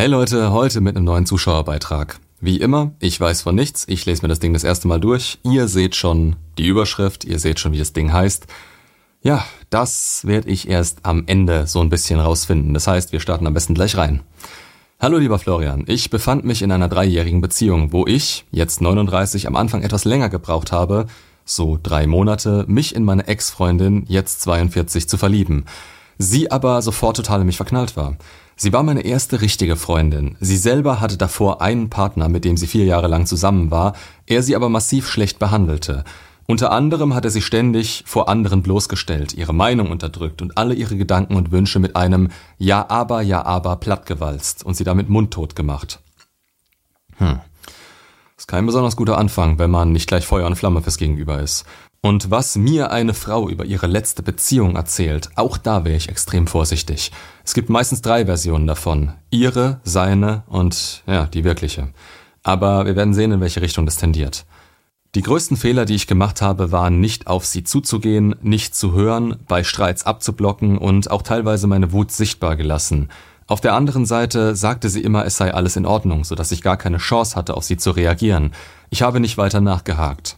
Hey Leute, heute mit einem neuen Zuschauerbeitrag. Wie immer, ich weiß von nichts, ich lese mir das Ding das erste Mal durch. Ihr seht schon die Überschrift, ihr seht schon, wie das Ding heißt. Ja, das werde ich erst am Ende so ein bisschen rausfinden. Das heißt, wir starten am besten gleich rein. Hallo lieber Florian, ich befand mich in einer dreijährigen Beziehung, wo ich, jetzt 39, am Anfang etwas länger gebraucht habe, so drei Monate, mich in meine Ex-Freundin, jetzt 42, zu verlieben. Sie aber sofort total in mich verknallt war. Sie war meine erste richtige Freundin. Sie selber hatte davor einen Partner, mit dem sie vier Jahre lang zusammen war, er sie aber massiv schlecht behandelte. Unter anderem hat er sie ständig vor anderen bloßgestellt, ihre Meinung unterdrückt und alle ihre Gedanken und Wünsche mit einem Ja aber, ja aber plattgewalzt und sie damit mundtot gemacht. Hm. Ist kein besonders guter Anfang, wenn man nicht gleich Feuer und Flamme fürs Gegenüber ist. Und was mir eine Frau über ihre letzte Beziehung erzählt, auch da wäre ich extrem vorsichtig. Es gibt meistens drei Versionen davon. Ihre, seine und ja, die wirkliche. Aber wir werden sehen, in welche Richtung das tendiert. Die größten Fehler, die ich gemacht habe, waren nicht auf sie zuzugehen, nicht zu hören, bei Streits abzublocken und auch teilweise meine Wut sichtbar gelassen. Auf der anderen Seite sagte sie immer, es sei alles in Ordnung, sodass ich gar keine Chance hatte, auf sie zu reagieren. Ich habe nicht weiter nachgehakt.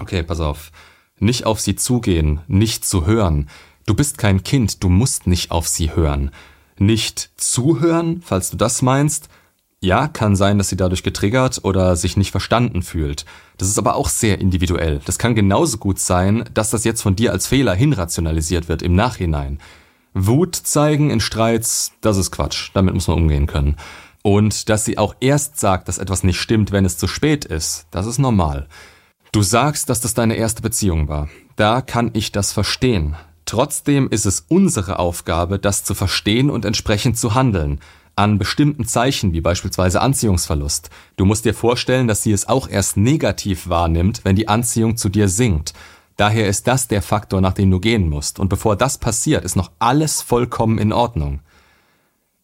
Okay, pass auf. Nicht auf sie zugehen, nicht zu hören. Du bist kein Kind, du musst nicht auf sie hören. Nicht zuhören, falls du das meinst. Ja, kann sein, dass sie dadurch getriggert oder sich nicht verstanden fühlt. Das ist aber auch sehr individuell. Das kann genauso gut sein, dass das jetzt von dir als Fehler hinrationalisiert wird im Nachhinein. Wut zeigen in Streits, das ist Quatsch. Damit muss man umgehen können. Und dass sie auch erst sagt, dass etwas nicht stimmt, wenn es zu spät ist, das ist normal. Du sagst, dass das deine erste Beziehung war. Da kann ich das verstehen. Trotzdem ist es unsere Aufgabe, das zu verstehen und entsprechend zu handeln. An bestimmten Zeichen, wie beispielsweise Anziehungsverlust. Du musst dir vorstellen, dass sie es auch erst negativ wahrnimmt, wenn die Anziehung zu dir sinkt. Daher ist das der Faktor, nach dem du gehen musst. Und bevor das passiert, ist noch alles vollkommen in Ordnung.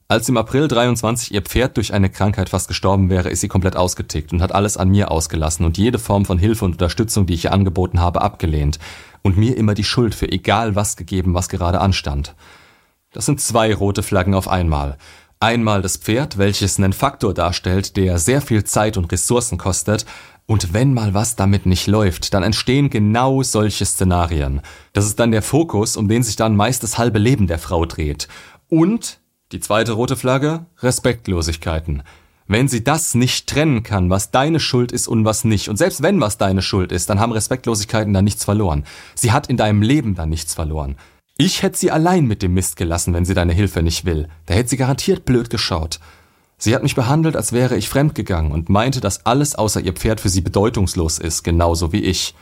Als im April 23 ihr Pferd durch eine Krankheit fast gestorben wäre, ist sie komplett ausgetickt und hat alles an mir ausgelassen und jede Form von Hilfe und Unterstützung, die ich ihr angeboten habe, abgelehnt und mir immer die Schuld für egal was gegeben, was gerade anstand. Das sind zwei rote Flaggen auf einmal. Einmal das Pferd, welches einen Faktor darstellt, der sehr viel Zeit und Ressourcen kostet, und wenn mal was damit nicht läuft, dann entstehen genau solche Szenarien. Das ist dann der Fokus, um den sich dann meist das halbe Leben der Frau dreht. Und die zweite rote Flagge, Respektlosigkeiten. Wenn sie das nicht trennen kann, was deine Schuld ist und was nicht, und selbst wenn was deine Schuld ist, dann haben Respektlosigkeiten da nichts verloren. Sie hat in deinem Leben da nichts verloren. Ich hätte sie allein mit dem Mist gelassen, wenn sie deine Hilfe nicht will. Da hätte sie garantiert blöd geschaut. Sie hat mich behandelt, als wäre ich fremdgegangen und meinte, dass alles außer ihr Pferd für sie bedeutungslos ist, genauso wie ich.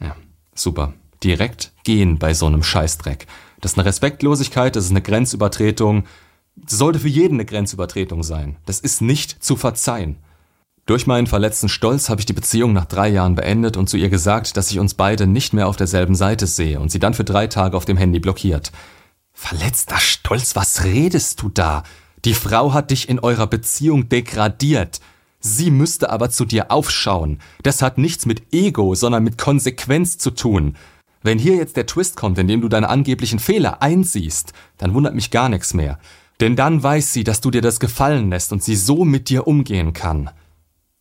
Ja, super. Direkt gehen bei so einem Scheißdreck. Das ist eine Respektlosigkeit, das ist eine Grenzübertretung, sollte für jeden eine Grenzübertretung sein. Das ist nicht zu verzeihen. Durch meinen verletzten Stolz habe ich die Beziehung nach drei Jahren beendet und zu ihr gesagt, dass ich uns beide nicht mehr auf derselben Seite sehe und sie dann für drei Tage auf dem Handy blockiert. Verletzter Stolz, was redest du da? Die Frau hat dich in eurer Beziehung degradiert. Sie müsste aber zu dir aufschauen. Das hat nichts mit Ego, sondern mit Konsequenz zu tun. Wenn hier jetzt der Twist kommt, in dem du deine angeblichen Fehler einsiehst, dann wundert mich gar nichts mehr. Denn dann weiß sie, dass du dir das gefallen lässt und sie so mit dir umgehen kann.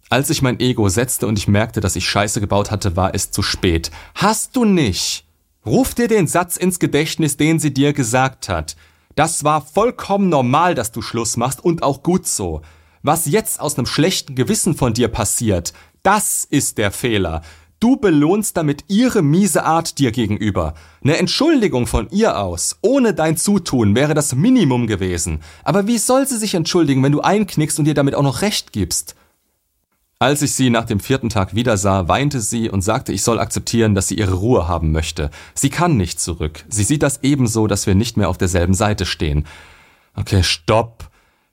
Als ich mein Ego setzte und ich merkte, dass ich Scheiße gebaut hatte, war es zu spät. Hast du nicht? Ruf dir den Satz ins Gedächtnis, den sie dir gesagt hat. Das war vollkommen normal, dass du Schluss machst und auch gut so. Was jetzt aus einem schlechten Gewissen von dir passiert, das ist der Fehler. Du belohnst damit ihre miese Art dir gegenüber. Eine Entschuldigung von ihr aus, ohne dein Zutun, wäre das Minimum gewesen. Aber wie soll sie sich entschuldigen, wenn du einknickst und ihr damit auch noch recht gibst? Als ich sie nach dem vierten Tag wiedersah, weinte sie und sagte, ich soll akzeptieren, dass sie ihre Ruhe haben möchte. Sie kann nicht zurück. Sie sieht das ebenso, dass wir nicht mehr auf derselben Seite stehen. Okay, stopp.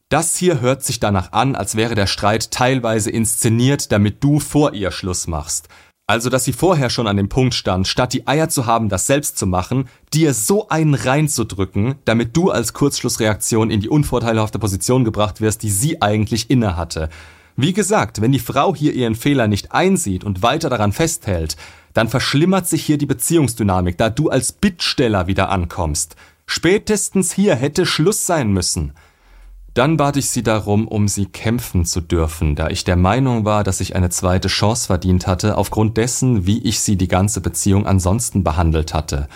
Das hier hört sich danach an, als wäre der Streit teilweise inszeniert, damit du vor ihr Schluss machst. Also, dass sie vorher schon an dem Punkt stand, statt die Eier zu haben, das selbst zu machen, dir so einen reinzudrücken, damit du als Kurzschlussreaktion in die unvorteilhafte Position gebracht wirst, die sie eigentlich innehatte. Wie gesagt, wenn die Frau hier ihren Fehler nicht einsieht und weiter daran festhält, dann verschlimmert sich hier die Beziehungsdynamik, da du als Bittsteller wieder ankommst. Spätestens hier hätte Schluss sein müssen. Dann bat ich sie darum, um sie kämpfen zu dürfen, da ich der Meinung war, dass ich eine zweite Chance verdient hatte, aufgrund dessen, wie ich sie die ganze Beziehung ansonsten behandelt hatte.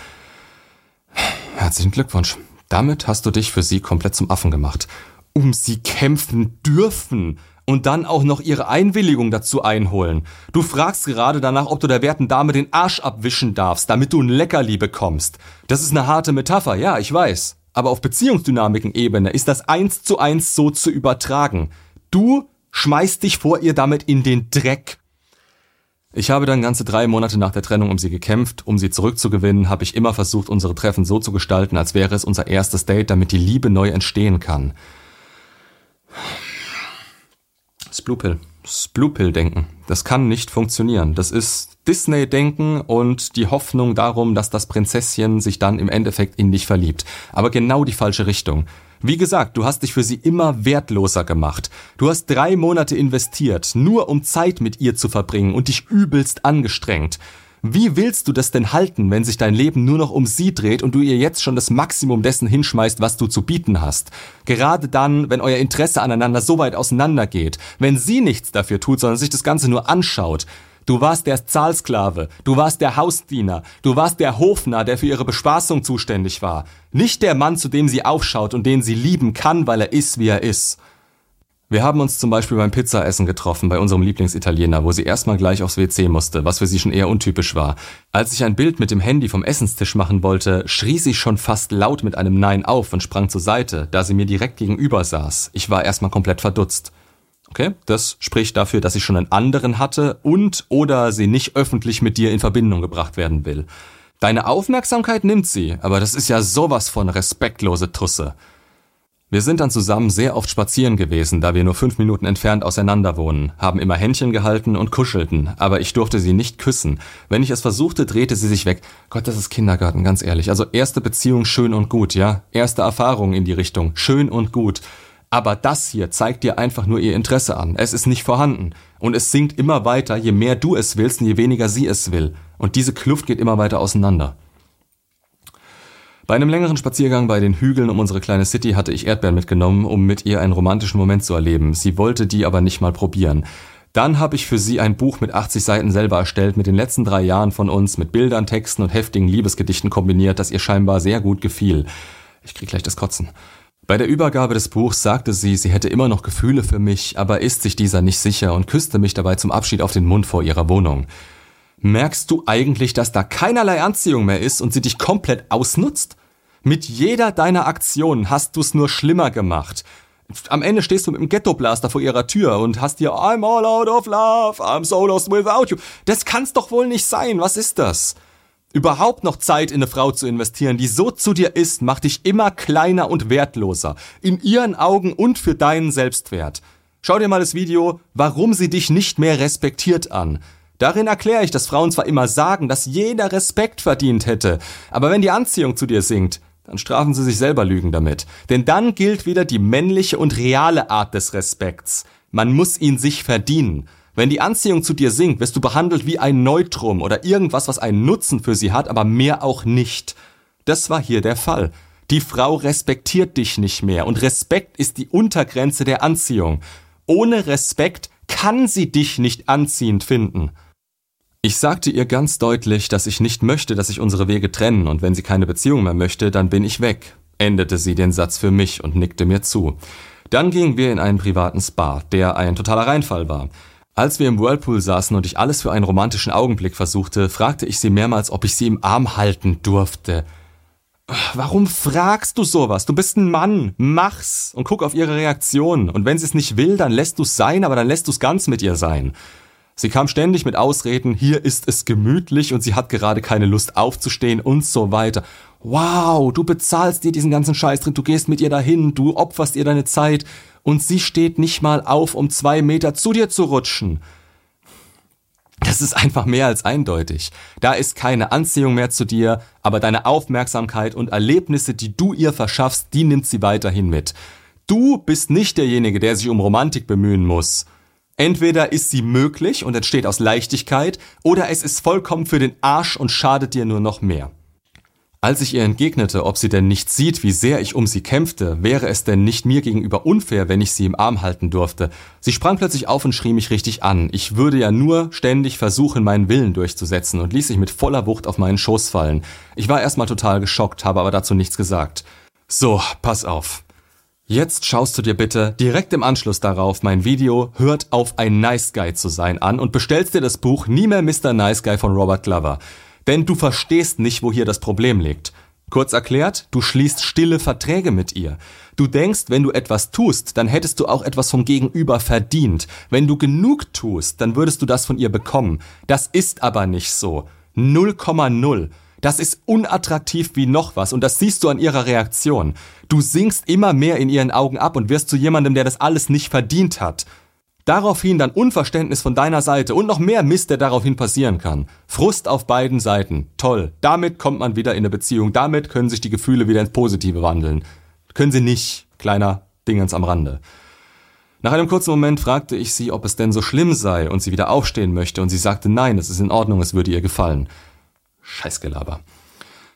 Herzlichen Glückwunsch. Damit hast du dich für sie komplett zum Affen gemacht. Um sie kämpfen dürfen und dann auch noch ihre Einwilligung dazu einholen. Du fragst gerade danach, ob du der werten Dame den Arsch abwischen darfst, damit du ein Leckerli bekommst. Das ist eine harte Metapher, ja, ich weiß. Aber auf Beziehungsdynamiken-Ebene ist das eins zu eins so zu übertragen. Du schmeißt dich vor ihr damit in den Dreck. Ich habe dann ganze drei Monate nach der Trennung um sie gekämpft. Um sie zurückzugewinnen, habe ich immer versucht, unsere Treffen so zu gestalten, als wäre es unser erstes Date, damit die Liebe neu entstehen kann. Das Blue Pill. Das Blue Pill denken. Das kann nicht funktionieren. Das ist Disney denken und die Hoffnung darum, dass das Prinzesschen sich dann im Endeffekt in dich verliebt. Aber genau die falsche Richtung. Wie gesagt, du hast dich für sie immer wertloser gemacht. Du hast drei Monate investiert, nur um Zeit mit ihr zu verbringen und dich übelst angestrengt. Wie willst du das denn halten, wenn sich dein Leben nur noch um sie dreht und du ihr jetzt schon das Maximum dessen hinschmeißt, was du zu bieten hast? Gerade dann, wenn euer Interesse aneinander so weit auseinandergeht, wenn sie nichts dafür tut, sondern sich das Ganze nur anschaut. Du warst der Zahlsklave, du warst der Hausdiener, du warst der Hofner, der für ihre Bespaßung zuständig war. Nicht der Mann, zu dem sie aufschaut und den sie lieben kann, weil er ist, wie er ist. Wir haben uns zum Beispiel beim Pizzaessen getroffen, bei unserem Lieblingsitaliener, wo sie erstmal gleich aufs WC musste, was für sie schon eher untypisch war. Als ich ein Bild mit dem Handy vom Essenstisch machen wollte, schrie sie schon fast laut mit einem Nein auf und sprang zur Seite, da sie mir direkt gegenüber saß. Ich war erstmal komplett verdutzt. Okay, das spricht dafür, dass sie schon einen anderen hatte und oder sie nicht öffentlich mit dir in Verbindung gebracht werden will. Deine Aufmerksamkeit nimmt sie, aber das ist ja sowas von respektlose Tusse. Wir sind dann zusammen sehr oft spazieren gewesen, da wir nur fünf Minuten entfernt auseinander wohnen, haben immer Händchen gehalten und kuschelten, aber ich durfte sie nicht küssen. Wenn ich es versuchte, drehte sie sich weg. Gott, das ist Kindergarten, ganz ehrlich. Also erste Beziehung schön und gut, ja? Erste Erfahrung in die Richtung, schön und gut. Aber das hier zeigt dir einfach nur ihr Interesse an. Es ist nicht vorhanden. Und es sinkt immer weiter, je mehr du es willst und je weniger sie es will. Und diese Kluft geht immer weiter auseinander. Bei einem längeren Spaziergang bei den Hügeln um unsere kleine City hatte ich Erdbeeren mitgenommen, um mit ihr einen romantischen Moment zu erleben. Sie wollte die aber nicht mal probieren. Dann habe ich für sie ein Buch mit 80 Seiten selber erstellt, mit den letzten drei Jahren von uns, mit Bildern, Texten und heftigen Liebesgedichten kombiniert, das ihr scheinbar sehr gut gefiel. Ich krieg gleich das Kotzen. Bei der Übergabe des Buchs sagte sie, sie hätte immer noch Gefühle für mich, aber ist sich dieser nicht sicher und küsste mich dabei zum Abschied auf den Mund vor ihrer Wohnung. Merkst du eigentlich, dass da keinerlei Anziehung mehr ist und sie dich komplett ausnutzt? Mit jeder deiner Aktionen hast du's nur schlimmer gemacht. Am Ende stehst du mit dem Ghetto-Blaster vor ihrer Tür und hast dir I'm all out of love, I'm so lost without you. Das kann's doch wohl nicht sein. Was ist das? Überhaupt noch Zeit in eine Frau zu investieren, die so zu dir ist, macht dich immer kleiner und wertloser. In ihren Augen und für deinen Selbstwert. Schau dir mal das Video, warum sie dich nicht mehr respektiert an. Darin erkläre ich, dass Frauen zwar immer sagen, dass jeder Respekt verdient hätte, aber wenn die Anziehung zu dir sinkt, dann strafen sie sich selber Lügen damit. Denn dann gilt wieder die männliche und reale Art des Respekts. Man muss ihn sich verdienen. Wenn die Anziehung zu dir sinkt, wirst du behandelt wie ein Neutrum oder irgendwas, was einen Nutzen für sie hat, aber mehr auch nicht. Das war hier der Fall. Die Frau respektiert dich nicht mehr und Respekt ist die Untergrenze der Anziehung. Ohne Respekt kann sie dich nicht anziehend finden. Ich sagte ihr ganz deutlich, dass ich nicht möchte, dass sich unsere Wege trennen und wenn sie keine Beziehung mehr möchte, dann bin ich weg, endete sie den Satz für mich und nickte mir zu. Dann gingen wir in einen privaten Spa, der ein totaler Reinfall war. Als wir im Whirlpool saßen und ich alles für einen romantischen Augenblick versuchte, fragte ich sie mehrmals, ob ich sie im Arm halten durfte. Warum fragst du sowas? Du bist ein Mann. Mach's und guck auf ihre Reaktion. Und wenn sie es nicht will, dann lässt du's sein, aber dann lässt du's ganz mit ihr sein. Sie kam ständig mit Ausreden, hier ist es gemütlich und sie hat gerade keine Lust aufzustehen und so weiter. Wow, du bezahlst dir diesen ganzen Scheiß drin, du gehst mit ihr dahin, du opferst ihr deine Zeit und sie steht nicht mal auf, um zwei Meter zu dir zu rutschen. Das ist einfach mehr als eindeutig. Da ist keine Anziehung mehr zu dir, aber deine Aufmerksamkeit und Erlebnisse, die du ihr verschaffst, die nimmt sie weiterhin mit. Du bist nicht derjenige, der sich um Romantik bemühen muss. Entweder ist sie möglich und entsteht aus Leichtigkeit, oder es ist vollkommen für den Arsch und schadet dir nur noch mehr. Als ich ihr entgegnete, ob sie denn nicht sieht, wie sehr ich um sie kämpfte, wäre es denn nicht mir gegenüber unfair, wenn ich sie im Arm halten durfte. Sie sprang plötzlich auf und schrie mich richtig an. Ich würde ja nur ständig versuchen, meinen Willen durchzusetzen und ließ sich mit voller Wucht auf meinen Schoß fallen. Ich war erstmal total geschockt, habe aber dazu nichts gesagt. So, pass auf. Jetzt schaust du dir bitte direkt im Anschluss darauf mein Video Hört auf ein Nice Guy zu sein an und bestellst dir das Buch Nie mehr Mr. Nice Guy von Robert Glover. Denn du verstehst nicht, wo hier das Problem liegt. Kurz erklärt, du schließt stille Verträge mit ihr. Du denkst, wenn du etwas tust, dann hättest du auch etwas vom Gegenüber verdient. Wenn du genug tust, dann würdest du das von ihr bekommen. Das ist aber nicht so. 0,0. Das ist unattraktiv wie noch was und das siehst du an ihrer Reaktion. Du sinkst immer mehr in ihren Augen ab und wirst zu jemandem, der das alles nicht verdient hat. Daraufhin dann Unverständnis von deiner Seite und noch mehr Mist, der daraufhin passieren kann. Frust auf beiden Seiten. Toll. Damit kommt man wieder in eine Beziehung. Damit können sich die Gefühle wieder ins Positive wandeln. Können sie nicht. Kleiner Dingens am Rande. Nach einem kurzen Moment fragte ich sie, ob es denn so schlimm sei und sie wieder aufstehen möchte, und sie sagte nein, es ist in Ordnung, es würde ihr gefallen. Scheißgelaber.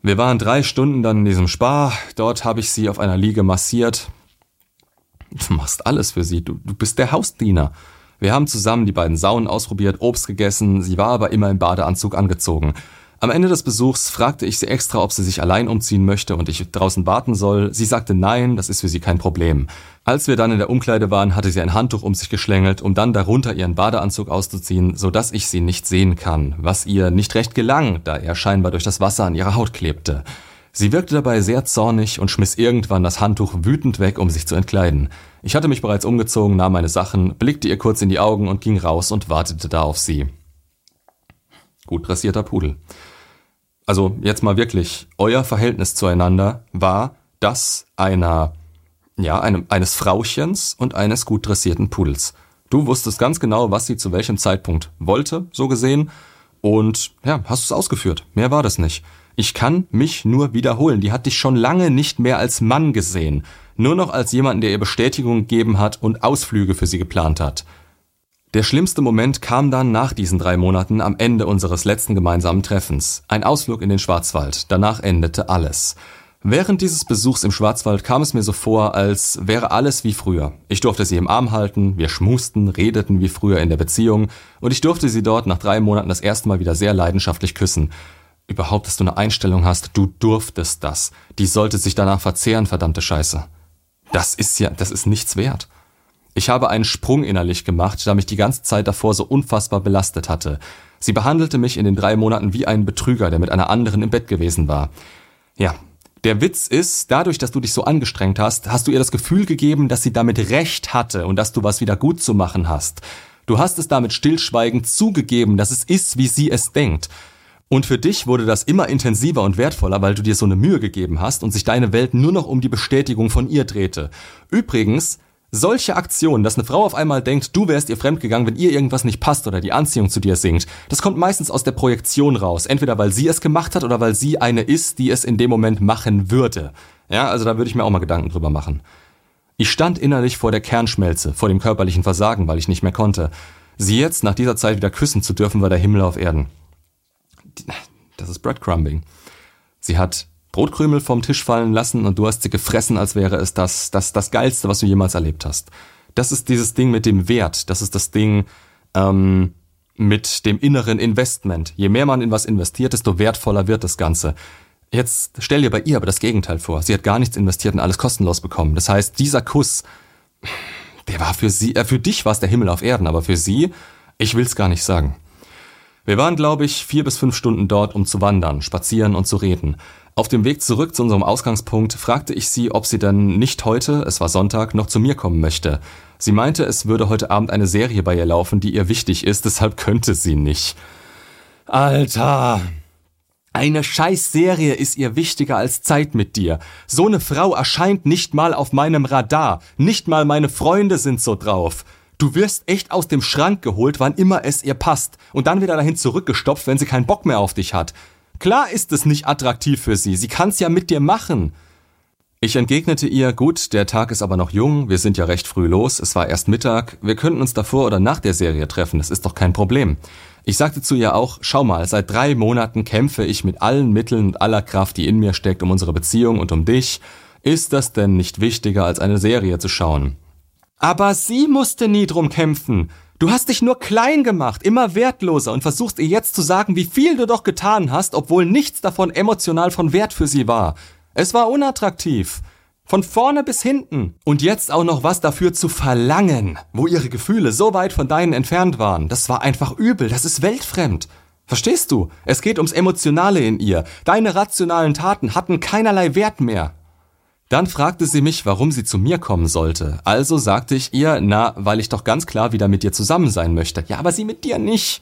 Wir waren drei Stunden dann in diesem Spa, dort habe ich sie auf einer Liege massiert, Du machst alles für sie. Du, du bist der Hausdiener. Wir haben zusammen die beiden Saunen ausprobiert, Obst gegessen, sie war aber immer im Badeanzug angezogen. Am Ende des Besuchs fragte ich sie extra, ob sie sich allein umziehen möchte und ich draußen warten soll. Sie sagte nein, das ist für sie kein Problem. Als wir dann in der Umkleide waren, hatte sie ein Handtuch um sich geschlängelt, um dann darunter ihren Badeanzug auszuziehen, so dass ich sie nicht sehen kann, was ihr nicht recht gelang, da er scheinbar durch das Wasser an ihrer Haut klebte. Sie wirkte dabei sehr zornig und schmiss irgendwann das Handtuch wütend weg, um sich zu entkleiden. Ich hatte mich bereits umgezogen, nahm meine Sachen, blickte ihr kurz in die Augen und ging raus und wartete da auf sie. Gut dressierter Pudel. Also jetzt mal wirklich, euer Verhältnis zueinander war das einer, ja, einem, eines Frauchens und eines gut dressierten Pudels. Du wusstest ganz genau, was sie zu welchem Zeitpunkt wollte, so gesehen, und ja, hast es ausgeführt. Mehr war das nicht. Ich kann mich nur wiederholen. Die hat dich schon lange nicht mehr als Mann gesehen. Nur noch als jemanden, der ihr Bestätigung gegeben hat und Ausflüge für sie geplant hat. Der schlimmste Moment kam dann nach diesen drei Monaten am Ende unseres letzten gemeinsamen Treffens. Ein Ausflug in den Schwarzwald. Danach endete alles. Während dieses Besuchs im Schwarzwald kam es mir so vor, als wäre alles wie früher. Ich durfte sie im Arm halten, wir schmusten, redeten wie früher in der Beziehung und ich durfte sie dort nach drei Monaten das erste Mal wieder sehr leidenschaftlich küssen überhaupt, dass du eine Einstellung hast, du durftest das. Die sollte sich danach verzehren, verdammte Scheiße. Das ist ja, das ist nichts wert. Ich habe einen Sprung innerlich gemacht, da mich die ganze Zeit davor so unfassbar belastet hatte. Sie behandelte mich in den drei Monaten wie einen Betrüger, der mit einer anderen im Bett gewesen war. Ja, der Witz ist, dadurch, dass du dich so angestrengt hast, hast du ihr das Gefühl gegeben, dass sie damit recht hatte und dass du was wieder gut zu machen hast. Du hast es damit stillschweigend zugegeben, dass es ist, wie sie es denkt. Und für dich wurde das immer intensiver und wertvoller, weil du dir so eine Mühe gegeben hast und sich deine Welt nur noch um die Bestätigung von ihr drehte. Übrigens, solche Aktionen, dass eine Frau auf einmal denkt, du wärst ihr fremdgegangen, wenn ihr irgendwas nicht passt oder die Anziehung zu dir sinkt, das kommt meistens aus der Projektion raus. Entweder weil sie es gemacht hat oder weil sie eine ist, die es in dem Moment machen würde. Ja, also da würde ich mir auch mal Gedanken drüber machen. Ich stand innerlich vor der Kernschmelze, vor dem körperlichen Versagen, weil ich nicht mehr konnte. Sie jetzt nach dieser Zeit wieder küssen zu dürfen, war der Himmel auf Erden das ist Breadcrumbing. Sie hat Brotkrümel vom Tisch fallen lassen und du hast sie gefressen, als wäre es das, das, das Geilste, was du jemals erlebt hast. Das ist dieses Ding mit dem Wert. Das ist das Ding ähm, mit dem inneren Investment. Je mehr man in was investiert, desto wertvoller wird das Ganze. Jetzt stell dir bei ihr aber das Gegenteil vor. Sie hat gar nichts investiert und alles kostenlos bekommen. Das heißt, dieser Kuss, der war für sie, äh, für dich war es der Himmel auf Erden, aber für sie, ich will's gar nicht sagen. Wir waren, glaube ich, vier bis fünf Stunden dort, um zu wandern, spazieren und zu reden. Auf dem Weg zurück zu unserem Ausgangspunkt fragte ich sie, ob sie denn nicht heute, es war Sonntag, noch zu mir kommen möchte. Sie meinte, es würde heute Abend eine Serie bei ihr laufen, die ihr wichtig ist, deshalb könnte sie nicht. Alter! Eine Scheißserie ist ihr wichtiger als Zeit mit dir. So eine Frau erscheint nicht mal auf meinem Radar. Nicht mal meine Freunde sind so drauf. Du wirst echt aus dem Schrank geholt, wann immer es ihr passt, und dann wieder dahin zurückgestopft, wenn sie keinen Bock mehr auf dich hat. Klar ist es nicht attraktiv für sie, sie kann's ja mit dir machen. Ich entgegnete ihr, gut, der Tag ist aber noch jung, wir sind ja recht früh los, es war erst Mittag, wir könnten uns davor oder nach der Serie treffen, das ist doch kein Problem. Ich sagte zu ihr auch, schau mal, seit drei Monaten kämpfe ich mit allen Mitteln und aller Kraft, die in mir steckt, um unsere Beziehung und um dich. Ist das denn nicht wichtiger, als eine Serie zu schauen? Aber sie musste nie drum kämpfen. Du hast dich nur klein gemacht, immer wertloser und versuchst ihr jetzt zu sagen, wie viel du doch getan hast, obwohl nichts davon emotional von Wert für sie war. Es war unattraktiv. Von vorne bis hinten. Und jetzt auch noch was dafür zu verlangen, wo ihre Gefühle so weit von deinen entfernt waren. Das war einfach übel, das ist weltfremd. Verstehst du? Es geht ums Emotionale in ihr. Deine rationalen Taten hatten keinerlei Wert mehr. Dann fragte sie mich, warum sie zu mir kommen sollte. Also sagte ich ihr, na, weil ich doch ganz klar wieder mit dir zusammen sein möchte. Ja, aber sie mit dir nicht.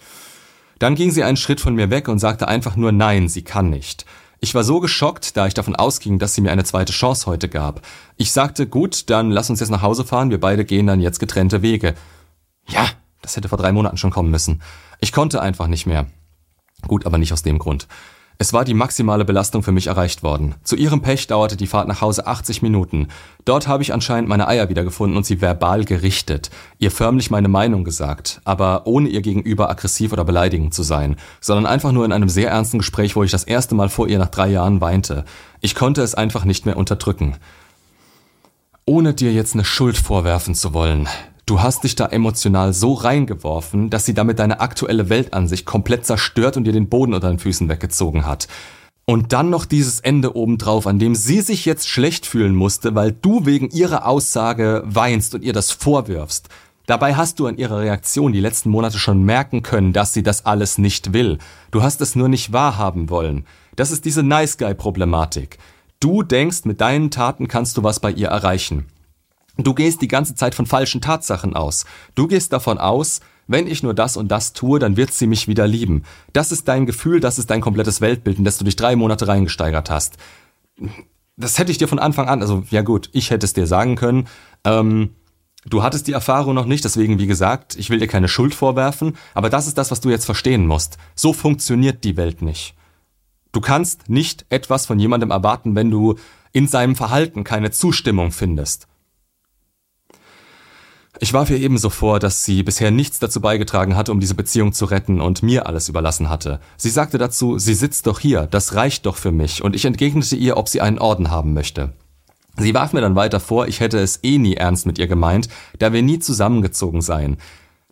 Dann ging sie einen Schritt von mir weg und sagte einfach nur nein, sie kann nicht. Ich war so geschockt, da ich davon ausging, dass sie mir eine zweite Chance heute gab. Ich sagte, gut, dann lass uns jetzt nach Hause fahren, wir beide gehen dann jetzt getrennte Wege. Ja, das hätte vor drei Monaten schon kommen müssen. Ich konnte einfach nicht mehr. Gut, aber nicht aus dem Grund. Es war die maximale Belastung für mich erreicht worden. Zu ihrem Pech dauerte die Fahrt nach Hause 80 Minuten. Dort habe ich anscheinend meine Eier wiedergefunden und sie verbal gerichtet, ihr förmlich meine Meinung gesagt, aber ohne ihr gegenüber aggressiv oder beleidigend zu sein, sondern einfach nur in einem sehr ernsten Gespräch, wo ich das erste Mal vor ihr nach drei Jahren weinte. Ich konnte es einfach nicht mehr unterdrücken. Ohne dir jetzt eine Schuld vorwerfen zu wollen, Du hast dich da emotional so reingeworfen, dass sie damit deine aktuelle Weltansicht komplett zerstört und dir den Boden unter den Füßen weggezogen hat. Und dann noch dieses Ende obendrauf, an dem sie sich jetzt schlecht fühlen musste, weil du wegen ihrer Aussage weinst und ihr das vorwirfst. Dabei hast du an ihrer Reaktion die letzten Monate schon merken können, dass sie das alles nicht will. Du hast es nur nicht wahrhaben wollen. Das ist diese Nice Guy Problematik. Du denkst, mit deinen Taten kannst du was bei ihr erreichen. Du gehst die ganze Zeit von falschen Tatsachen aus. Du gehst davon aus, wenn ich nur das und das tue, dann wird sie mich wieder lieben. Das ist dein Gefühl, das ist dein komplettes Weltbild, in das du dich drei Monate reingesteigert hast. Das hätte ich dir von Anfang an, also ja gut, ich hätte es dir sagen können. Ähm, du hattest die Erfahrung noch nicht, deswegen wie gesagt, ich will dir keine Schuld vorwerfen, aber das ist das, was du jetzt verstehen musst. So funktioniert die Welt nicht. Du kannst nicht etwas von jemandem erwarten, wenn du in seinem Verhalten keine Zustimmung findest. Ich warf ihr ebenso vor, dass sie bisher nichts dazu beigetragen hatte, um diese Beziehung zu retten und mir alles überlassen hatte. Sie sagte dazu, sie sitzt doch hier, das reicht doch für mich, und ich entgegnete ihr, ob sie einen Orden haben möchte. Sie warf mir dann weiter vor, ich hätte es eh nie ernst mit ihr gemeint, da wir nie zusammengezogen seien.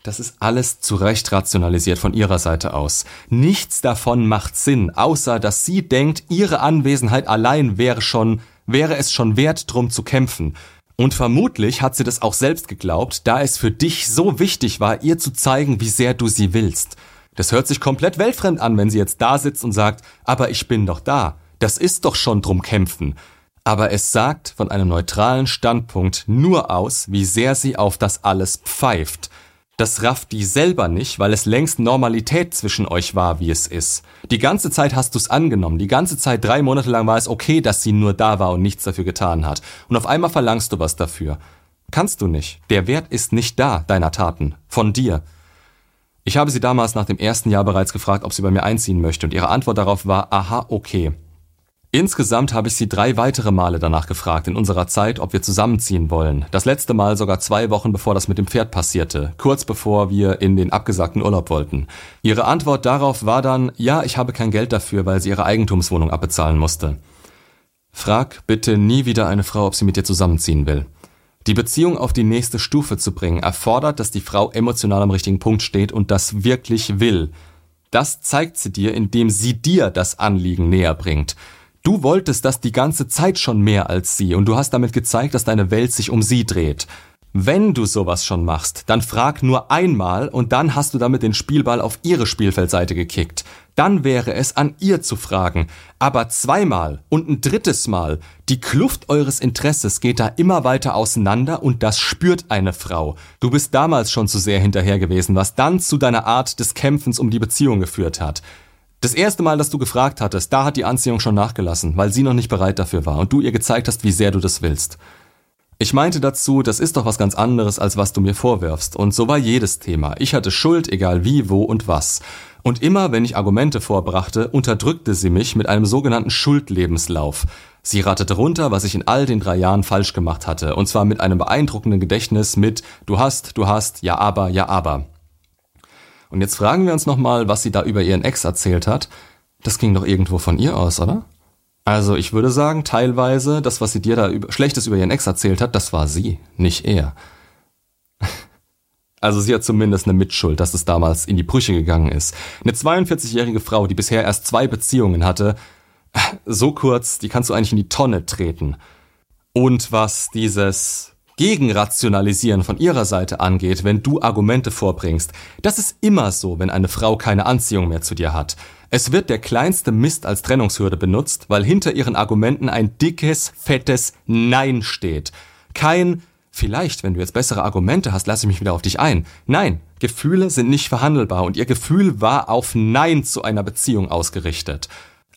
Das ist alles zu Recht rationalisiert von ihrer Seite aus. Nichts davon macht Sinn, außer dass sie denkt, ihre Anwesenheit allein wäre schon, wäre es schon wert, drum zu kämpfen. Und vermutlich hat sie das auch selbst geglaubt, da es für dich so wichtig war, ihr zu zeigen, wie sehr du sie willst. Das hört sich komplett weltfremd an, wenn sie jetzt da sitzt und sagt, aber ich bin doch da. Das ist doch schon drum kämpfen. Aber es sagt von einem neutralen Standpunkt nur aus, wie sehr sie auf das alles pfeift das rafft die selber nicht, weil es längst Normalität zwischen euch war, wie es ist. Die ganze Zeit hast du es angenommen. Die ganze Zeit, drei Monate lang war es okay, dass sie nur da war und nichts dafür getan hat. Und auf einmal verlangst du was dafür. Kannst du nicht. Der Wert ist nicht da, deiner Taten. Von dir. Ich habe sie damals nach dem ersten Jahr bereits gefragt, ob sie bei mir einziehen möchte, und ihre Antwort darauf war, aha, okay. Insgesamt habe ich sie drei weitere Male danach gefragt in unserer Zeit, ob wir zusammenziehen wollen. Das letzte Mal sogar zwei Wochen bevor das mit dem Pferd passierte, kurz bevor wir in den abgesagten Urlaub wollten. Ihre Antwort darauf war dann, ja, ich habe kein Geld dafür, weil sie ihre Eigentumswohnung abbezahlen musste. Frag bitte nie wieder eine Frau, ob sie mit dir zusammenziehen will. Die Beziehung auf die nächste Stufe zu bringen, erfordert, dass die Frau emotional am richtigen Punkt steht und das wirklich will. Das zeigt sie dir, indem sie dir das Anliegen näher bringt. Du wolltest das die ganze Zeit schon mehr als sie und du hast damit gezeigt, dass deine Welt sich um sie dreht. Wenn du sowas schon machst, dann frag nur einmal und dann hast du damit den Spielball auf ihre Spielfeldseite gekickt. Dann wäre es an ihr zu fragen. Aber zweimal und ein drittes Mal, die Kluft eures Interesses geht da immer weiter auseinander und das spürt eine Frau. Du bist damals schon zu sehr hinterher gewesen, was dann zu deiner Art des Kämpfens um die Beziehung geführt hat. Das erste Mal, dass du gefragt hattest, da hat die Anziehung schon nachgelassen, weil sie noch nicht bereit dafür war und du ihr gezeigt hast, wie sehr du das willst. Ich meinte dazu, das ist doch was ganz anderes, als was du mir vorwirfst. Und so war jedes Thema. Ich hatte Schuld, egal wie, wo und was. Und immer, wenn ich Argumente vorbrachte, unterdrückte sie mich mit einem sogenannten Schuldlebenslauf. Sie rattete runter, was ich in all den drei Jahren falsch gemacht hatte. Und zwar mit einem beeindruckenden Gedächtnis mit Du hast, du hast, ja aber, ja aber. Und jetzt fragen wir uns nochmal, was sie da über ihren Ex erzählt hat. Das ging doch irgendwo von ihr aus, oder? Also ich würde sagen, teilweise, das, was sie dir da über, Schlechtes über ihren Ex erzählt hat, das war sie, nicht er. Also sie hat zumindest eine Mitschuld, dass es damals in die Brüche gegangen ist. Eine 42-jährige Frau, die bisher erst zwei Beziehungen hatte, so kurz, die kannst du eigentlich in die Tonne treten. Und was dieses Gegenrationalisieren von ihrer Seite angeht, wenn du Argumente vorbringst, das ist immer so, wenn eine Frau keine Anziehung mehr zu dir hat. Es wird der kleinste Mist als Trennungshürde benutzt, weil hinter ihren Argumenten ein dickes, fettes Nein steht. Kein Vielleicht, wenn du jetzt bessere Argumente hast, lasse ich mich wieder auf dich ein. Nein, Gefühle sind nicht verhandelbar und ihr Gefühl war auf Nein zu einer Beziehung ausgerichtet.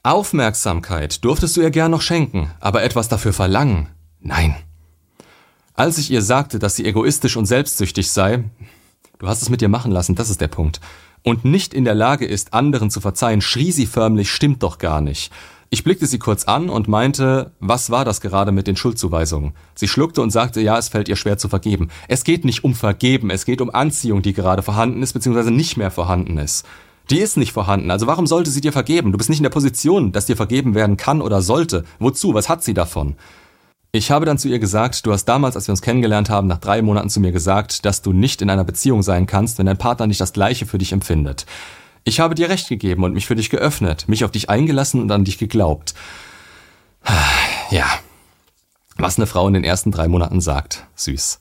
Aufmerksamkeit durftest du ihr gern noch schenken, aber etwas dafür verlangen? Nein. Als ich ihr sagte, dass sie egoistisch und selbstsüchtig sei, du hast es mit ihr machen lassen, das ist der Punkt, und nicht in der Lage ist, anderen zu verzeihen, schrie sie förmlich, stimmt doch gar nicht. Ich blickte sie kurz an und meinte, was war das gerade mit den Schuldzuweisungen? Sie schluckte und sagte, ja, es fällt ihr schwer zu vergeben. Es geht nicht um Vergeben, es geht um Anziehung, die gerade vorhanden ist, beziehungsweise nicht mehr vorhanden ist. Die ist nicht vorhanden, also warum sollte sie dir vergeben? Du bist nicht in der Position, dass dir vergeben werden kann oder sollte. Wozu? Was hat sie davon? Ich habe dann zu ihr gesagt, du hast damals, als wir uns kennengelernt haben, nach drei Monaten zu mir gesagt, dass du nicht in einer Beziehung sein kannst, wenn dein Partner nicht das Gleiche für dich empfindet. Ich habe dir recht gegeben und mich für dich geöffnet, mich auf dich eingelassen und an dich geglaubt. Ja. Was eine Frau in den ersten drei Monaten sagt. Süß.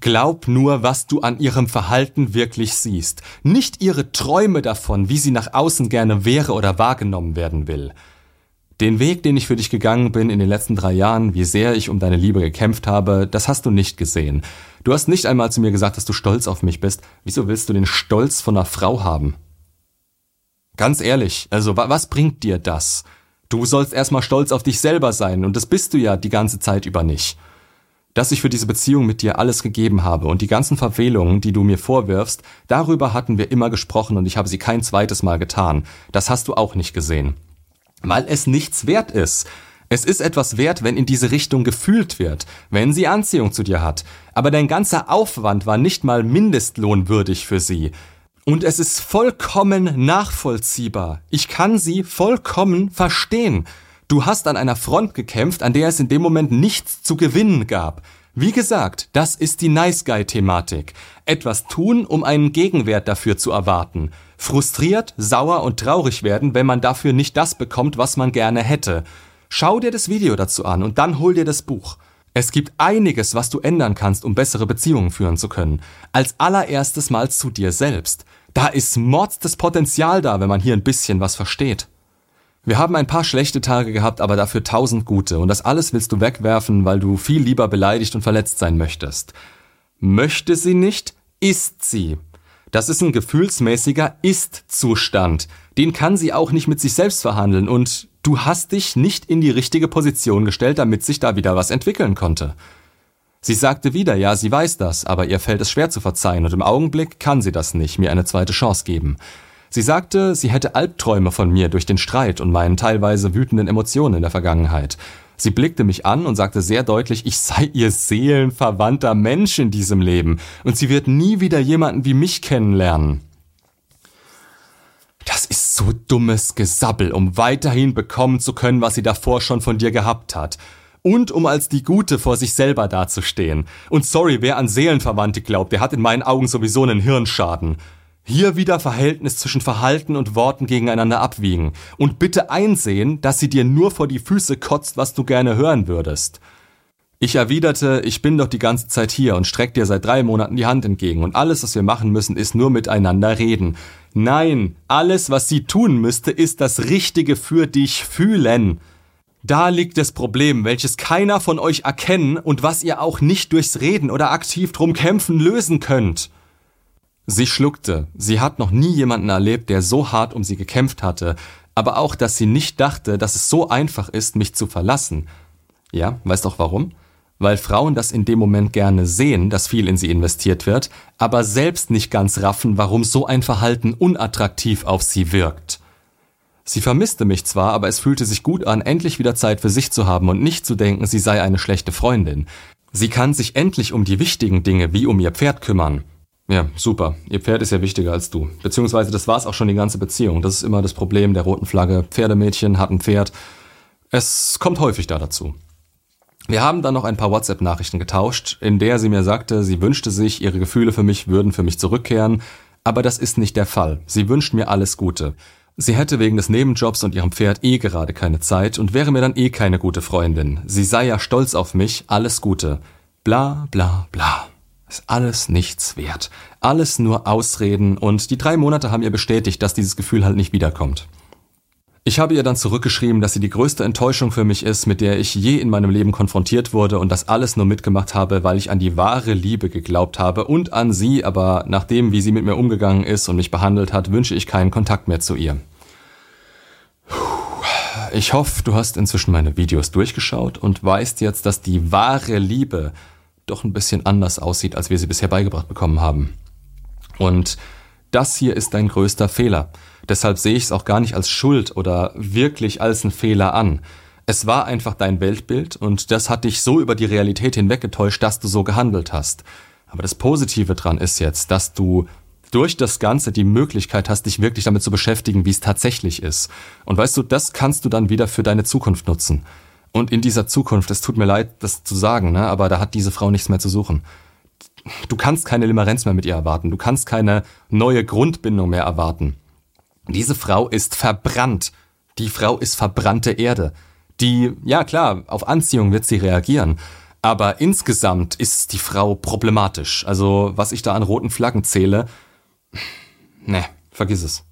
Glaub nur, was du an ihrem Verhalten wirklich siehst. Nicht ihre Träume davon, wie sie nach außen gerne wäre oder wahrgenommen werden will. Den Weg, den ich für dich gegangen bin in den letzten drei Jahren, wie sehr ich um deine Liebe gekämpft habe, das hast du nicht gesehen. Du hast nicht einmal zu mir gesagt, dass du stolz auf mich bist. Wieso willst du den Stolz von einer Frau haben? Ganz ehrlich, also was bringt dir das? Du sollst erstmal stolz auf dich selber sein und das bist du ja die ganze Zeit über nicht. Dass ich für diese Beziehung mit dir alles gegeben habe und die ganzen Verfehlungen, die du mir vorwirfst, darüber hatten wir immer gesprochen und ich habe sie kein zweites Mal getan. Das hast du auch nicht gesehen. Weil es nichts wert ist. Es ist etwas wert, wenn in diese Richtung gefühlt wird, wenn sie Anziehung zu dir hat. Aber dein ganzer Aufwand war nicht mal mindestlohnwürdig für sie. Und es ist vollkommen nachvollziehbar. Ich kann sie vollkommen verstehen. Du hast an einer Front gekämpft, an der es in dem Moment nichts zu gewinnen gab. Wie gesagt, das ist die Nice Guy Thematik. Etwas tun, um einen Gegenwert dafür zu erwarten. Frustriert, sauer und traurig werden, wenn man dafür nicht das bekommt, was man gerne hätte. Schau dir das Video dazu an und dann hol dir das Buch. Es gibt einiges, was du ändern kannst, um bessere Beziehungen führen zu können. Als allererstes mal zu dir selbst. Da ist Mords das Potenzial da, wenn man hier ein bisschen was versteht. Wir haben ein paar schlechte Tage gehabt, aber dafür tausend gute, und das alles willst du wegwerfen, weil du viel lieber beleidigt und verletzt sein möchtest. Möchte sie nicht, ist sie. Das ist ein gefühlsmäßiger Ist-Zustand. Den kann sie auch nicht mit sich selbst verhandeln, und du hast dich nicht in die richtige Position gestellt, damit sich da wieder was entwickeln konnte. Sie sagte wieder, ja, sie weiß das, aber ihr fällt es schwer zu verzeihen und im Augenblick kann sie das nicht, mir eine zweite Chance geben. Sie sagte, sie hätte Albträume von mir durch den Streit und meinen teilweise wütenden Emotionen in der Vergangenheit. Sie blickte mich an und sagte sehr deutlich, ich sei ihr seelenverwandter Mensch in diesem Leben und sie wird nie wieder jemanden wie mich kennenlernen. Das ist so dummes Gesabbel, um weiterhin bekommen zu können, was sie davor schon von dir gehabt hat und um als die Gute vor sich selber dazustehen. Und sorry, wer an Seelenverwandte glaubt, der hat in meinen Augen sowieso einen Hirnschaden. Hier wieder Verhältnis zwischen Verhalten und Worten gegeneinander abwiegen. Und bitte einsehen, dass sie dir nur vor die Füße kotzt, was du gerne hören würdest. Ich erwiderte, ich bin doch die ganze Zeit hier und streck dir seit drei Monaten die Hand entgegen und alles, was wir machen müssen, ist nur miteinander reden. Nein, alles, was sie tun müsste, ist das Richtige für dich fühlen. Da liegt das Problem, welches keiner von euch erkennen und was ihr auch nicht durchs Reden oder aktiv drum kämpfen lösen könnt. Sie schluckte. Sie hat noch nie jemanden erlebt, der so hart um sie gekämpft hatte, aber auch, dass sie nicht dachte, dass es so einfach ist, mich zu verlassen. Ja, weißt doch warum? Weil Frauen das in dem Moment gerne sehen, dass viel in sie investiert wird, aber selbst nicht ganz raffen, warum so ein Verhalten unattraktiv auf sie wirkt. Sie vermisste mich zwar, aber es fühlte sich gut an, endlich wieder Zeit für sich zu haben und nicht zu denken, sie sei eine schlechte Freundin. Sie kann sich endlich um die wichtigen Dinge wie um ihr Pferd kümmern. Ja, super. Ihr Pferd ist ja wichtiger als du. Beziehungsweise das war's auch schon die ganze Beziehung. Das ist immer das Problem der roten Flagge. Pferdemädchen hat ein Pferd. Es kommt häufig da dazu. Wir haben dann noch ein paar WhatsApp-Nachrichten getauscht, in der sie mir sagte, sie wünschte sich, ihre Gefühle für mich würden für mich zurückkehren, aber das ist nicht der Fall. Sie wünscht mir alles Gute. Sie hätte wegen des Nebenjobs und ihrem Pferd eh gerade keine Zeit und wäre mir dann eh keine gute Freundin. Sie sei ja stolz auf mich, alles Gute. Bla bla bla. Ist alles nichts wert. Alles nur Ausreden und die drei Monate haben ihr bestätigt, dass dieses Gefühl halt nicht wiederkommt. Ich habe ihr dann zurückgeschrieben, dass sie die größte Enttäuschung für mich ist, mit der ich je in meinem Leben konfrontiert wurde und das alles nur mitgemacht habe, weil ich an die wahre Liebe geglaubt habe und an sie, aber nach dem, wie sie mit mir umgegangen ist und mich behandelt hat, wünsche ich keinen Kontakt mehr zu ihr. Ich hoffe, du hast inzwischen meine Videos durchgeschaut und weißt jetzt, dass die wahre Liebe doch ein bisschen anders aussieht, als wir sie bisher beigebracht bekommen haben. Und das hier ist dein größter Fehler. Deshalb sehe ich es auch gar nicht als Schuld oder wirklich als einen Fehler an. Es war einfach dein Weltbild und das hat dich so über die Realität hinweggetäuscht, dass du so gehandelt hast. Aber das Positive dran ist jetzt, dass du durch das Ganze die Möglichkeit hast, dich wirklich damit zu beschäftigen, wie es tatsächlich ist. Und weißt du, das kannst du dann wieder für deine Zukunft nutzen. Und in dieser Zukunft, es tut mir leid, das zu sagen, ne, aber da hat diese Frau nichts mehr zu suchen. Du kannst keine Limerenz mehr mit ihr erwarten. Du kannst keine neue Grundbindung mehr erwarten. Diese Frau ist verbrannt. Die Frau ist verbrannte Erde. Die, ja klar, auf Anziehung wird sie reagieren. Aber insgesamt ist die Frau problematisch. Also, was ich da an roten Flaggen zähle, ne, vergiss es.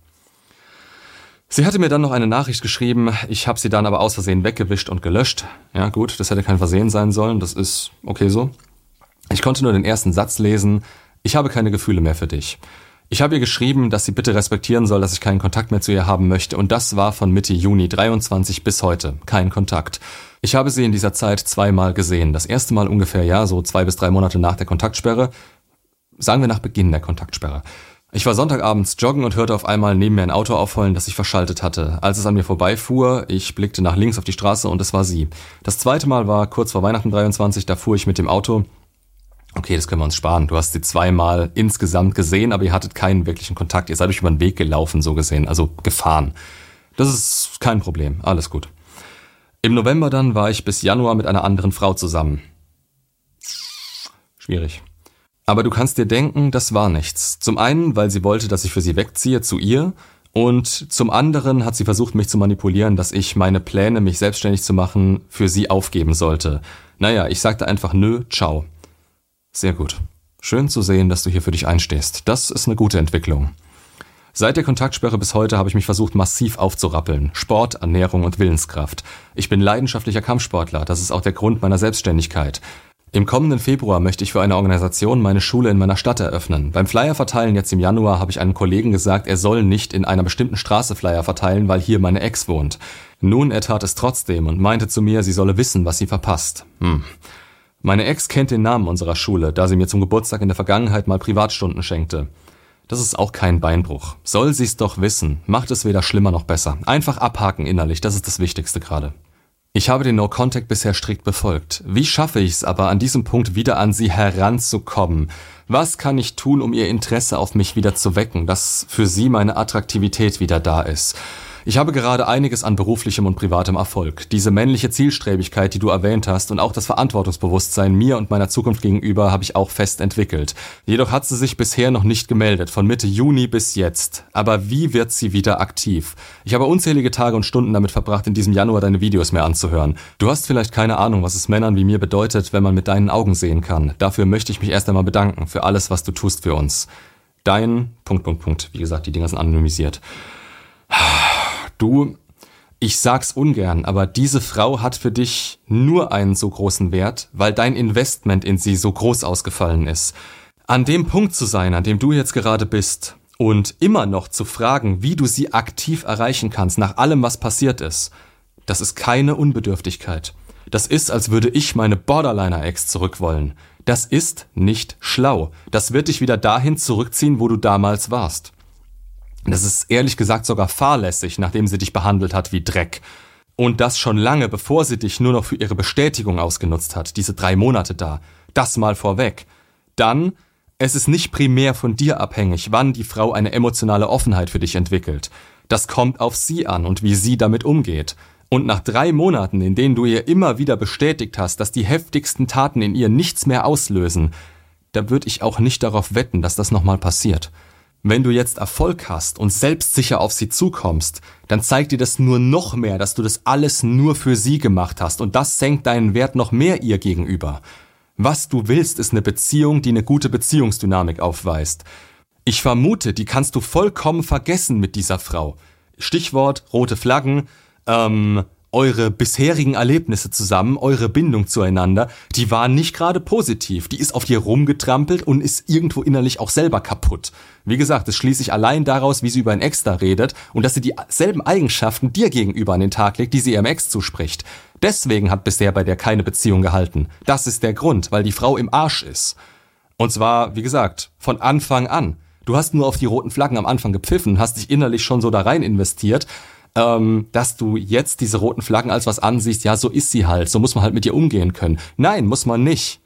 Sie hatte mir dann noch eine Nachricht geschrieben, ich habe sie dann aber aus Versehen weggewischt und gelöscht. Ja gut, das hätte kein Versehen sein sollen, das ist okay so. Ich konnte nur den ersten Satz lesen, ich habe keine Gefühle mehr für dich. Ich habe ihr geschrieben, dass sie bitte respektieren soll, dass ich keinen Kontakt mehr zu ihr haben möchte und das war von Mitte Juni 23 bis heute. Kein Kontakt. Ich habe sie in dieser Zeit zweimal gesehen. Das erste Mal ungefähr, ja, so zwei bis drei Monate nach der Kontaktsperre. Sagen wir nach Beginn der Kontaktsperre. Ich war Sonntagabends joggen und hörte auf einmal neben mir ein Auto aufheulen, das ich verschaltet hatte. Als es an mir vorbeifuhr, ich blickte nach links auf die Straße und es war sie. Das zweite Mal war kurz vor Weihnachten 23, da fuhr ich mit dem Auto. Okay, das können wir uns sparen. Du hast sie zweimal insgesamt gesehen, aber ihr hattet keinen wirklichen Kontakt. Ihr seid euch über den Weg gelaufen, so gesehen, also gefahren. Das ist kein Problem, alles gut. Im November dann war ich bis Januar mit einer anderen Frau zusammen. Schwierig. Aber du kannst dir denken, das war nichts. Zum einen, weil sie wollte, dass ich für sie wegziehe zu ihr, und zum anderen hat sie versucht, mich zu manipulieren, dass ich meine Pläne, mich selbstständig zu machen, für sie aufgeben sollte. Naja, ich sagte einfach nö, ciao. Sehr gut. Schön zu sehen, dass du hier für dich einstehst. Das ist eine gute Entwicklung. Seit der Kontaktsperre bis heute habe ich mich versucht, massiv aufzurappeln. Sport, Ernährung und Willenskraft. Ich bin leidenschaftlicher Kampfsportler. Das ist auch der Grund meiner Selbstständigkeit. Im kommenden Februar möchte ich für eine Organisation meine Schule in meiner Stadt eröffnen. Beim Flyer verteilen jetzt im Januar habe ich einem Kollegen gesagt, er soll nicht in einer bestimmten Straße Flyer verteilen, weil hier meine Ex wohnt. Nun, er tat es trotzdem und meinte zu mir, sie solle wissen, was sie verpasst. Hm. Meine Ex kennt den Namen unserer Schule, da sie mir zum Geburtstag in der Vergangenheit mal Privatstunden schenkte. Das ist auch kein Beinbruch. Soll sie's doch wissen. Macht es weder schlimmer noch besser. Einfach abhaken innerlich, das ist das Wichtigste gerade. Ich habe den No-Contact bisher strikt befolgt. Wie schaffe ich es aber, an diesem Punkt wieder an sie heranzukommen? Was kann ich tun, um ihr Interesse auf mich wieder zu wecken, dass für sie meine Attraktivität wieder da ist? Ich habe gerade einiges an beruflichem und privatem Erfolg. Diese männliche Zielstrebigkeit, die du erwähnt hast, und auch das Verantwortungsbewusstsein mir und meiner Zukunft gegenüber habe ich auch fest entwickelt. Jedoch hat sie sich bisher noch nicht gemeldet, von Mitte Juni bis jetzt. Aber wie wird sie wieder aktiv? Ich habe unzählige Tage und Stunden damit verbracht, in diesem Januar deine Videos mehr anzuhören. Du hast vielleicht keine Ahnung, was es Männern wie mir bedeutet, wenn man mit deinen Augen sehen kann. Dafür möchte ich mich erst einmal bedanken, für alles, was du tust für uns. Dein Punkt, Punkt, Punkt. Wie gesagt, die Dinger sind anonymisiert. Du, ich sag's ungern, aber diese Frau hat für dich nur einen so großen Wert, weil dein Investment in sie so groß ausgefallen ist. An dem Punkt zu sein, an dem du jetzt gerade bist, und immer noch zu fragen, wie du sie aktiv erreichen kannst nach allem, was passiert ist, das ist keine Unbedürftigkeit. Das ist, als würde ich meine Borderliner-Ex zurückwollen. Das ist nicht schlau. Das wird dich wieder dahin zurückziehen, wo du damals warst. Das ist ehrlich gesagt sogar fahrlässig, nachdem sie dich behandelt hat wie Dreck. Und das schon lange, bevor sie dich nur noch für ihre Bestätigung ausgenutzt hat, diese drei Monate da. Das mal vorweg. Dann, Es ist nicht primär von dir abhängig, wann die Frau eine emotionale Offenheit für dich entwickelt. Das kommt auf sie an und wie sie damit umgeht. Und nach drei Monaten, in denen du ihr immer wieder bestätigt hast, dass die heftigsten Taten in ihr nichts mehr auslösen, da würde ich auch nicht darauf wetten, dass das nochmal passiert. Wenn du jetzt Erfolg hast und selbstsicher auf sie zukommst, dann zeigt dir das nur noch mehr, dass du das alles nur für sie gemacht hast und das senkt deinen Wert noch mehr ihr gegenüber. Was du willst, ist eine Beziehung, die eine gute Beziehungsdynamik aufweist. Ich vermute, die kannst du vollkommen vergessen mit dieser Frau. Stichwort rote Flaggen, ähm, eure bisherigen Erlebnisse zusammen, eure Bindung zueinander, die war nicht gerade positiv. Die ist auf dir rumgetrampelt und ist irgendwo innerlich auch selber kaputt. Wie gesagt, das schließe ich allein daraus, wie sie über ein Ex da redet und dass sie dieselben Eigenschaften dir gegenüber an den Tag legt, die sie ihrem Ex zuspricht. Deswegen hat bisher bei der keine Beziehung gehalten. Das ist der Grund, weil die Frau im Arsch ist. Und zwar, wie gesagt, von Anfang an. Du hast nur auf die roten Flaggen am Anfang gepfiffen, hast dich innerlich schon so da rein investiert ähm, dass du jetzt diese roten Flaggen als was ansiehst, ja, so ist sie halt, so muss man halt mit ihr umgehen können. Nein, muss man nicht.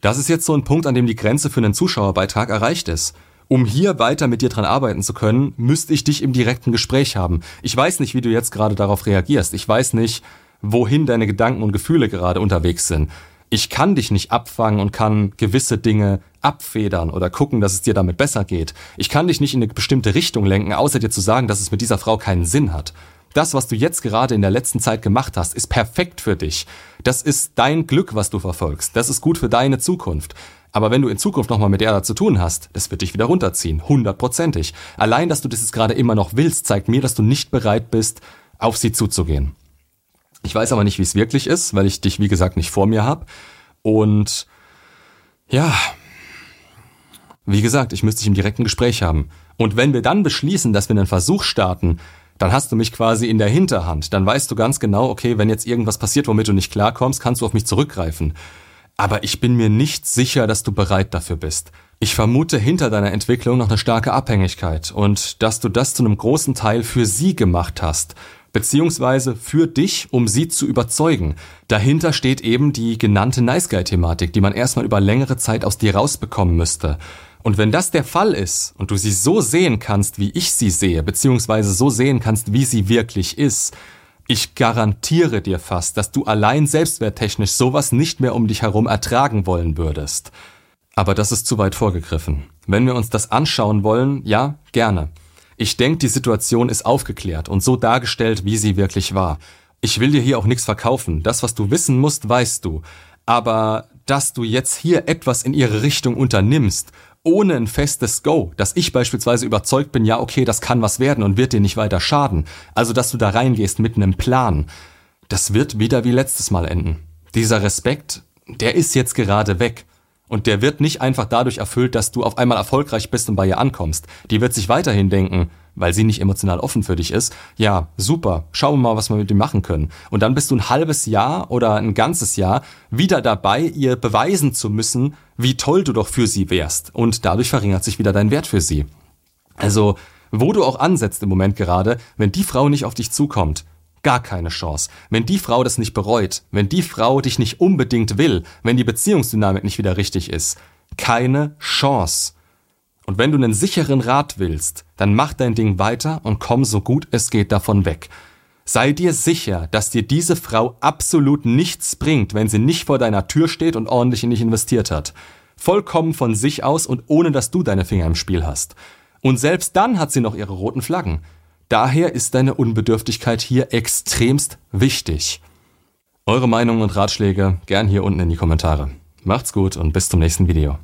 Das ist jetzt so ein Punkt, an dem die Grenze für einen Zuschauerbeitrag erreicht ist. Um hier weiter mit dir dran arbeiten zu können, müsste ich dich im direkten Gespräch haben. Ich weiß nicht, wie du jetzt gerade darauf reagierst. Ich weiß nicht, wohin deine Gedanken und Gefühle gerade unterwegs sind. Ich kann dich nicht abfangen und kann gewisse Dinge abfedern oder gucken, dass es dir damit besser geht. Ich kann dich nicht in eine bestimmte Richtung lenken, außer dir zu sagen, dass es mit dieser Frau keinen Sinn hat. Das, was du jetzt gerade in der letzten Zeit gemacht hast, ist perfekt für dich. Das ist dein Glück, was du verfolgst. Das ist gut für deine Zukunft. Aber wenn du in Zukunft nochmal mit der zu tun hast, das wird dich wieder runterziehen. Hundertprozentig. Allein, dass du das jetzt gerade immer noch willst, zeigt mir, dass du nicht bereit bist, auf sie zuzugehen. Ich weiß aber nicht, wie es wirklich ist, weil ich dich, wie gesagt, nicht vor mir habe. Und ja, wie gesagt, ich müsste dich im direkten Gespräch haben. Und wenn wir dann beschließen, dass wir einen Versuch starten, dann hast du mich quasi in der Hinterhand. Dann weißt du ganz genau, okay, wenn jetzt irgendwas passiert, womit du nicht klarkommst, kannst du auf mich zurückgreifen. Aber ich bin mir nicht sicher, dass du bereit dafür bist. Ich vermute hinter deiner Entwicklung noch eine starke Abhängigkeit und dass du das zu einem großen Teil für sie gemacht hast beziehungsweise für dich, um sie zu überzeugen. Dahinter steht eben die genannte Nice Guy-Thematik, die man erstmal über längere Zeit aus dir rausbekommen müsste. Und wenn das der Fall ist und du sie so sehen kannst, wie ich sie sehe, beziehungsweise so sehen kannst, wie sie wirklich ist, ich garantiere dir fast, dass du allein selbstwerttechnisch sowas nicht mehr um dich herum ertragen wollen würdest. Aber das ist zu weit vorgegriffen. Wenn wir uns das anschauen wollen, ja, gerne. Ich denke, die Situation ist aufgeklärt und so dargestellt, wie sie wirklich war. Ich will dir hier auch nichts verkaufen. Das, was du wissen musst, weißt du. Aber dass du jetzt hier etwas in ihre Richtung unternimmst, ohne ein festes Go, dass ich beispielsweise überzeugt bin, ja, okay, das kann was werden und wird dir nicht weiter schaden. Also, dass du da reingehst mit einem Plan. Das wird wieder wie letztes Mal enden. Dieser Respekt, der ist jetzt gerade weg. Und der wird nicht einfach dadurch erfüllt, dass du auf einmal erfolgreich bist und bei ihr ankommst. Die wird sich weiterhin denken, weil sie nicht emotional offen für dich ist, ja, super, schauen wir mal, was wir mit ihm machen können. Und dann bist du ein halbes Jahr oder ein ganzes Jahr wieder dabei, ihr beweisen zu müssen, wie toll du doch für sie wärst. Und dadurch verringert sich wieder dein Wert für sie. Also, wo du auch ansetzt im Moment gerade, wenn die Frau nicht auf dich zukommt, Gar keine Chance. Wenn die Frau das nicht bereut, wenn die Frau dich nicht unbedingt will, wenn die Beziehungsdynamik nicht wieder richtig ist, keine Chance. Und wenn du einen sicheren Rat willst, dann mach dein Ding weiter und komm so gut es geht davon weg. Sei dir sicher, dass dir diese Frau absolut nichts bringt, wenn sie nicht vor deiner Tür steht und ordentlich in dich investiert hat. Vollkommen von sich aus und ohne dass du deine Finger im Spiel hast. Und selbst dann hat sie noch ihre roten Flaggen. Daher ist deine Unbedürftigkeit hier extremst wichtig. Eure Meinungen und Ratschläge gern hier unten in die Kommentare. Macht's gut und bis zum nächsten Video.